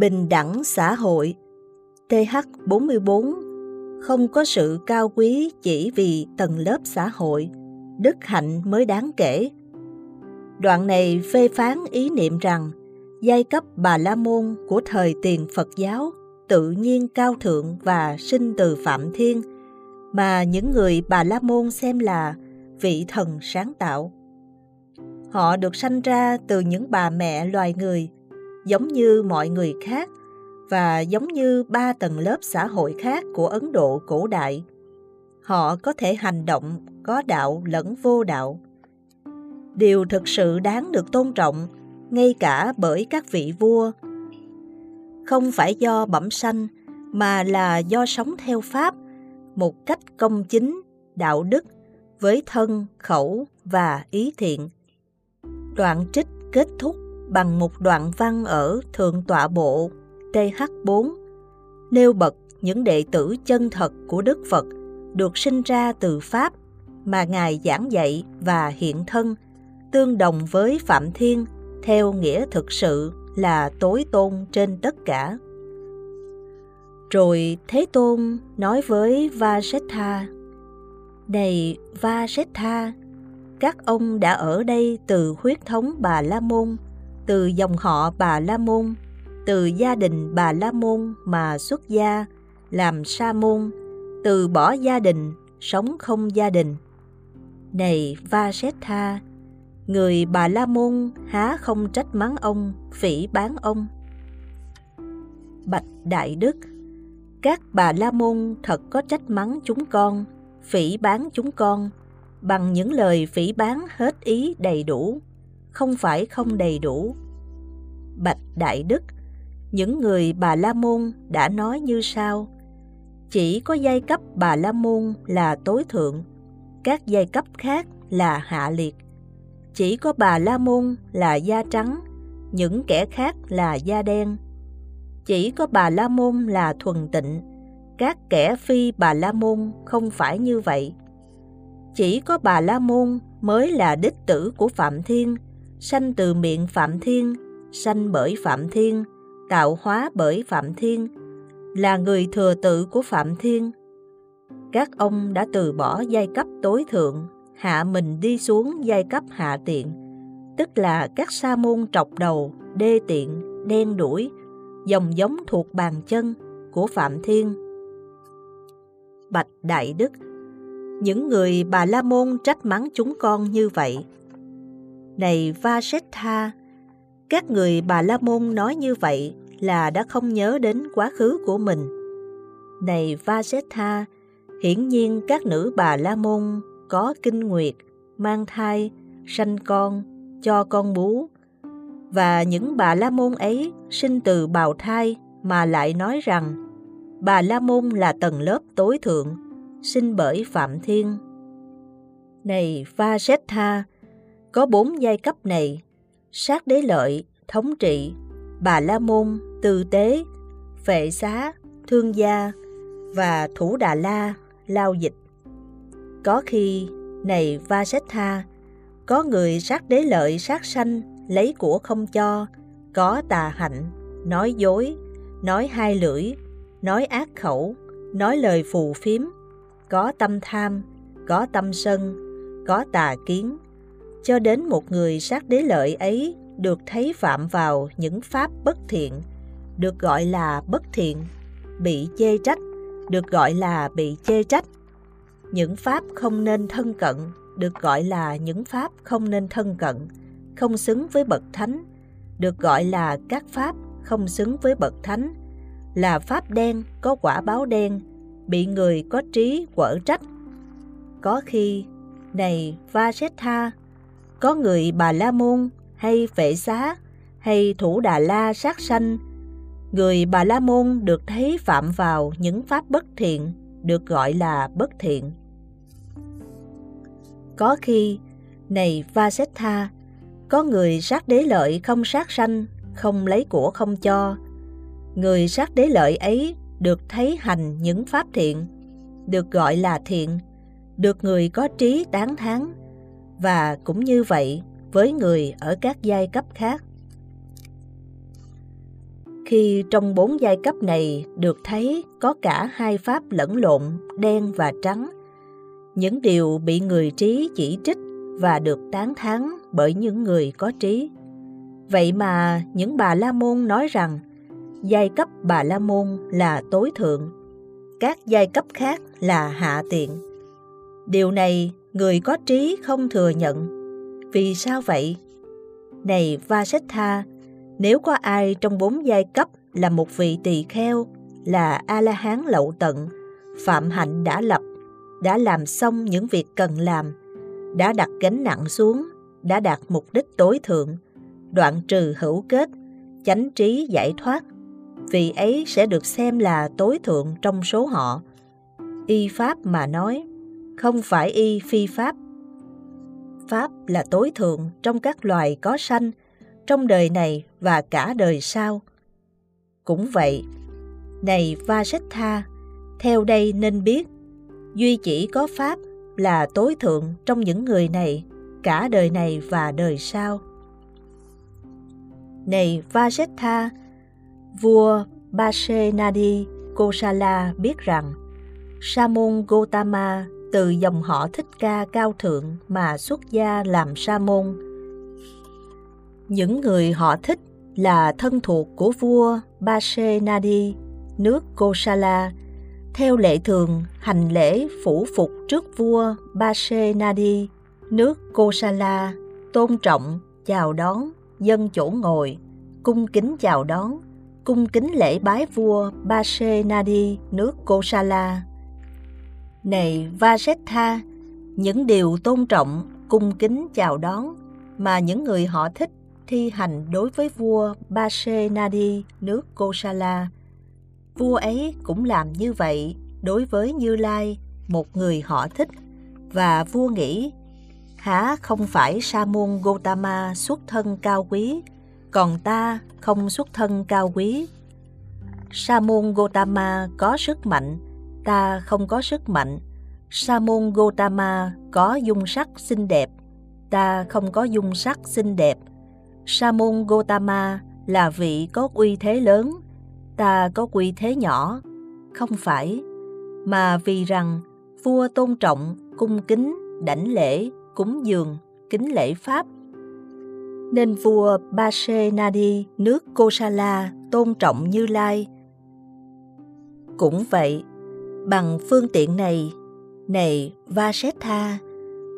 Bình đẳng xã hội TH44 không có sự cao quý chỉ vì tầng lớp xã hội, đức hạnh mới đáng kể. Đoạn này phê phán ý niệm rằng giai cấp Bà La Môn của thời tiền Phật giáo tự nhiên cao thượng và sinh từ Phạm Thiên, mà những người Bà La Môn xem là vị thần sáng tạo. Họ được sanh ra từ những bà mẹ loài người, giống như mọi người khác và giống như ba tầng lớp xã hội khác của Ấn Độ cổ đại. Họ có thể hành động, có đạo lẫn vô đạo. Điều thực sự đáng được tôn trọng, ngay cả bởi các vị vua không phải do bẩm sanh, mà là do sống theo pháp, một cách công chính, đạo đức, với thân, khẩu và ý thiện đoạn trích kết thúc bằng một đoạn văn ở thượng tọa bộ th4 nêu bật những đệ tử chân thật của đức phật được sinh ra từ pháp mà ngài giảng dạy và hiện thân tương đồng với phạm thiên theo nghĩa thực sự là tối tôn trên tất cả. Rồi Thế Tôn nói với Vasetha, Này Vasetha, các ông đã ở đây từ huyết thống Bà La Môn, từ dòng họ Bà La Môn, từ gia đình Bà La Môn mà xuất gia, làm sa môn, từ bỏ gia đình, sống không gia đình. Này Vasetha, người bà la môn há không trách mắng ông phỉ bán ông bạch đại đức các bà la môn thật có trách mắng chúng con phỉ bán chúng con bằng những lời phỉ bán hết ý đầy đủ không phải không đầy đủ bạch đại đức những người bà la môn đã nói như sau chỉ có giai cấp bà la môn là tối thượng các giai cấp khác là hạ liệt chỉ có bà La Môn là da trắng, những kẻ khác là da đen. Chỉ có bà La Môn là thuần tịnh, các kẻ phi bà La Môn không phải như vậy. Chỉ có bà La Môn mới là đích tử của Phạm Thiên, sanh từ miệng Phạm Thiên, sanh bởi Phạm Thiên, tạo hóa bởi Phạm Thiên, là người thừa tự của Phạm Thiên. Các ông đã từ bỏ giai cấp tối thượng hạ mình đi xuống giai cấp hạ tiện, tức là các sa môn trọc đầu, đê tiện, đen đuổi, dòng giống thuộc bàn chân của Phạm Thiên. Bạch Đại Đức Những người bà La Môn trách mắng chúng con như vậy. Này Vasetha, các người bà La Môn nói như vậy là đã không nhớ đến quá khứ của mình. Này Vasetha, hiển nhiên các nữ bà La Môn có kinh nguyệt, mang thai, sanh con, cho con bú. Và những bà La Môn ấy sinh từ bào thai mà lại nói rằng bà La Môn là tầng lớp tối thượng, sinh bởi Phạm Thiên. Này Vasetha, có bốn giai cấp này, sát đế lợi, thống trị, bà La Môn, tư tế, phệ xá, thương gia và thủ đà la, lao dịch. Có khi, này va xét tha có người sát đế lợi sát sanh, lấy của không cho, có tà hạnh, nói dối, nói hai lưỡi, nói ác khẩu, nói lời phù phiếm, có tâm tham, có tâm sân, có tà kiến, cho đến một người sát đế lợi ấy được thấy phạm vào những pháp bất thiện, được gọi là bất thiện, bị chê trách, được gọi là bị chê trách những pháp không nên thân cận được gọi là những pháp không nên thân cận, không xứng với bậc thánh, được gọi là các pháp không xứng với bậc thánh, là pháp đen có quả báo đen, bị người có trí quở trách. Có khi, này Vasetha, có người Bà La Môn hay Phệ Xá hay Thủ Đà La sát sanh, người Bà La Môn được thấy phạm vào những pháp bất thiện, được gọi là bất thiện. Có khi, này Vasetha, có người sát đế lợi không sát sanh, không lấy của không cho. Người sát đế lợi ấy được thấy hành những pháp thiện, được gọi là thiện, được người có trí tán thán, và cũng như vậy, với người ở các giai cấp khác. khi trong bốn giai cấp này được thấy có cả hai pháp lẫn lộn, đen và trắng, những điều bị người trí chỉ trích và được tán thán bởi những người có trí vậy mà những bà la môn nói rằng, giai cấp bà la môn là tối thượng, các giai cấp khác là hạ tiện điều này người có trí không thừa nhận vì sao vậy này Vasettha, nếu có ai trong bốn giai cấp là một vị tỳ kheo, là A-la-hán lậu tận, phạm hạnh đã lập, đã làm xong những việc cần làm, đã đặt gánh nặng xuống, đã đạt mục đích tối thượng, đoạn trừ hữu kết, chánh trí giải thoát, vị ấy sẽ được xem là tối thượng trong số họ. Y Pháp mà nói, không phải y phi Pháp. Pháp là tối thượng trong các loài có sanh, trong đời này và cả đời sau. Cũng vậy, này Vasetha, theo đây nên biết, duy chỉ có Pháp là tối thượng trong những người này, cả đời này và đời sau. Này Vasetha, vua Basenadi Kosala biết rằng Sa-môn Gotama từ dòng họ Thích Ca cao thượng mà xuất gia làm sa môn những người họ thích là thân thuộc của vua Bashe Nadi, nước Kosala, theo lệ thường hành lễ phủ phục trước vua Bashe Nadi, nước Kosala, tôn trọng, chào đón, dân chỗ ngồi, cung kính chào đón, cung kính lễ bái vua Bashe Nadi, nước Kosala. Này Vasetha, những điều tôn trọng, cung kính chào đón mà những người họ thích thi hành đối với vua Bashe Nadi nước Kosala. Vua ấy cũng làm như vậy đối với Như Lai, một người họ thích, và vua nghĩ, há không phải Sa môn Gotama xuất thân cao quý, còn ta không xuất thân cao quý. Sa môn Gotama có sức mạnh, ta không có sức mạnh. Sa môn Gotama có dung sắc xinh đẹp, ta không có dung sắc xinh đẹp sa môn Gotama là vị có uy thế lớn, ta có uy thế nhỏ, không phải, mà vì rằng vua tôn trọng, cung kính, đảnh lễ, cúng dường, kính lễ Pháp. Nên vua Bashe Nadi nước Kosala tôn trọng Như Lai. Cũng vậy, bằng phương tiện này, này Vasetha,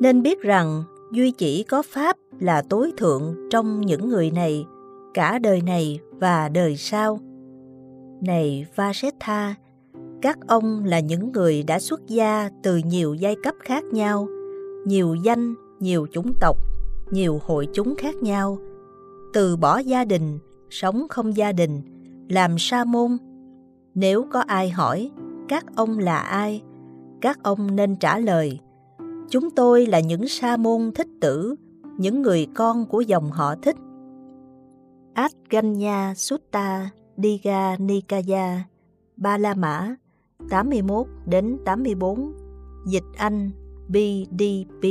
nên biết rằng duy chỉ có Pháp là tối thượng trong những người này, cả đời này và đời sau. Này Vasetha, các ông là những người đã xuất gia từ nhiều giai cấp khác nhau, nhiều danh, nhiều chủng tộc, nhiều hội chúng khác nhau, từ bỏ gia đình, sống không gia đình, làm sa môn. Nếu có ai hỏi, các ông là ai? Các ông nên trả lời, chúng tôi là những sa môn thích tử những người con của dòng họ thích. Adganya Sutta Diga Nikaya Ba La Mã 81 đến 84 Dịch Anh BDP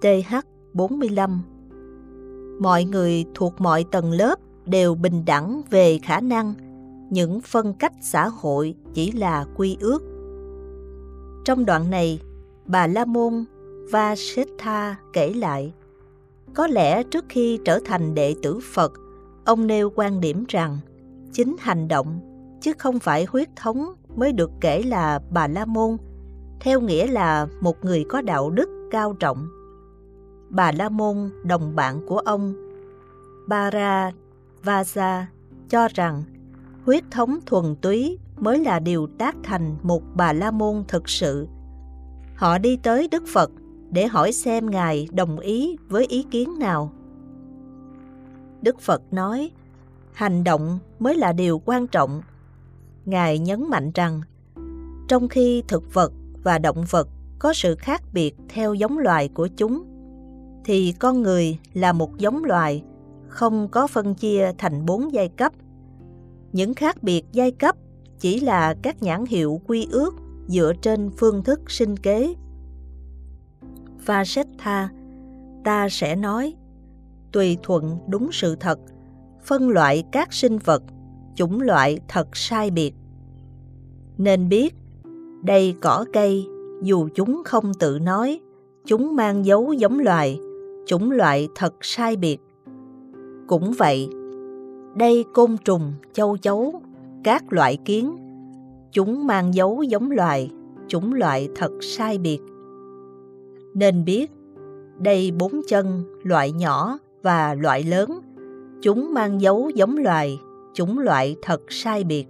TH 45 Mọi người thuộc mọi tầng lớp đều bình đẳng về khả năng, những phân cách xã hội chỉ là quy ước. Trong đoạn này, bà La Môn và Vasetha kể lại, có lẽ trước khi trở thành đệ tử Phật, ông nêu quan điểm rằng chính hành động chứ không phải huyết thống mới được kể là bà la môn, theo nghĩa là một người có đạo đức cao trọng. Bà la môn, đồng bạn của ông, Bara Vasa, cho rằng huyết thống thuần túy mới là điều tác thành một bà la môn thực sự. Họ đi tới Đức Phật để hỏi xem Ngài đồng ý với ý kiến nào. Đức Phật nói, hành động mới là điều quan trọng. Ngài nhấn mạnh rằng, trong khi thực vật và động vật có sự khác biệt theo giống loài của chúng, thì con người là một giống loài, không có phân chia thành bốn giai cấp. Những khác biệt giai cấp chỉ là các nhãn hiệu quy ước dựa trên phương thức sinh kế Vasettha, ta sẽ nói, tùy thuận đúng sự thật, phân loại các sinh vật, chủng loại thật sai biệt. Nên biết, đây cỏ cây, dù chúng không tự nói, chúng mang dấu giống loài, chủng loại thật sai biệt. Cũng vậy, đây côn trùng, châu chấu, các loại kiến, chúng mang dấu giống loài, chúng loại thật sai biệt. Nên biết, đây bốn chân, loại nhỏ và loại lớn, chúng mang dấu giống loài, chúng loại thật sai biệt.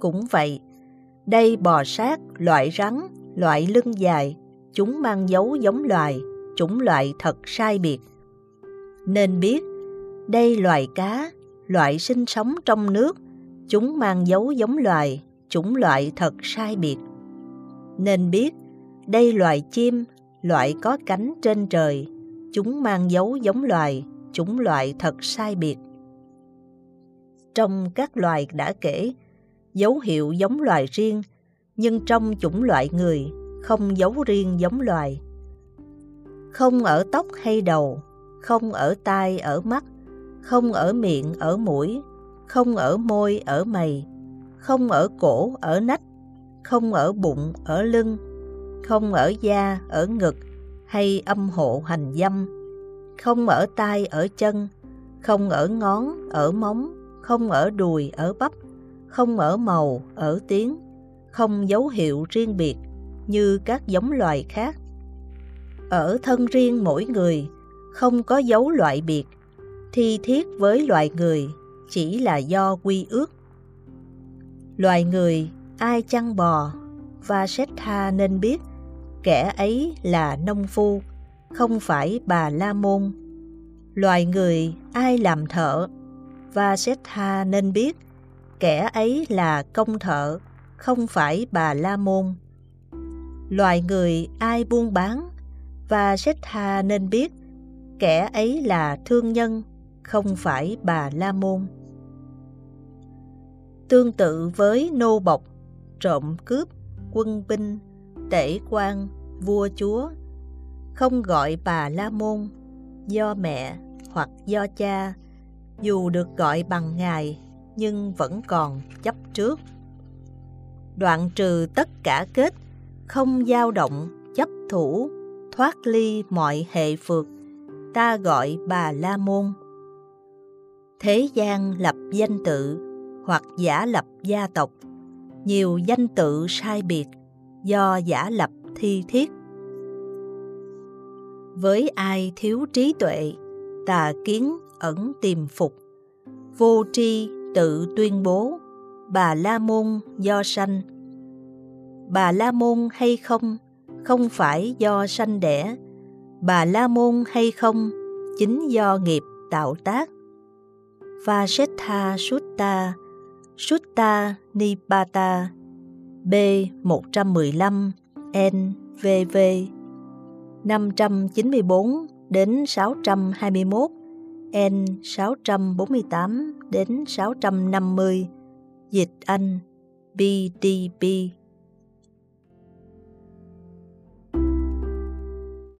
Cũng vậy, đây bò sát, loại rắn, loại lưng dài, chúng mang dấu giống loài, chúng loại thật sai biệt. Nên biết, đây loài cá, loại sinh sống trong nước, chúng mang dấu giống loài, chủng loại thật sai biệt. Nên biết, đây loài chim, loại có cánh trên trời, chúng mang dấu giống loài, chủng loại thật sai biệt. Trong các loài đã kể, dấu hiệu giống loài riêng, nhưng trong chủng loại người không dấu riêng giống loài. Không ở tóc hay đầu, không ở tai ở mắt, không ở miệng ở mũi, không ở môi ở mày, không ở cổ ở nách, không ở bụng ở lưng, không ở da ở ngực hay âm hộ hành dâm, không ở tai ở chân, không ở ngón ở móng, không ở đùi ở bắp, không ở màu ở tiếng, không dấu hiệu riêng biệt như các giống loài khác. Ở thân riêng mỗi người, không có dấu loại biệt, thi thiết với loài người chỉ là do quy ước. Loài người ai chăn bò và Setha nên biết kẻ ấy là nông phu, không phải bà La Môn. Loài người ai làm thợ và Setha nên biết kẻ ấy là công thợ, không phải bà La Môn. Loài người ai buôn bán và Setha nên biết kẻ ấy là thương nhân, không phải bà La Môn. Tương tự với nô bộc, trộm cướp, quân binh, tể quan, vua chúa, không gọi bà La Môn do mẹ hoặc do cha, dù được gọi bằng ngài nhưng vẫn còn chấp trước. Đoạn trừ tất cả kết, không dao động, chấp thủ, thoát ly mọi hệ phượt, ta gọi bà La Môn. Thế gian lập danh tự hoặc giả lập gia tộc, nhiều danh tự sai biệt do giả lập thi thiết. Với ai thiếu trí tuệ, tà kiến ẩn tìm phục, vô tri tự tuyên bố bà La Môn do sanh. Bà La Môn hay không, không phải do sanh đẻ, bà La Môn hay không, chính do nghiệp tạo tác. Vasetha Sutta, Sutta Nipata, B 115, NVV 594 đến 621, N 648 đến 650, dịch Anh, BDB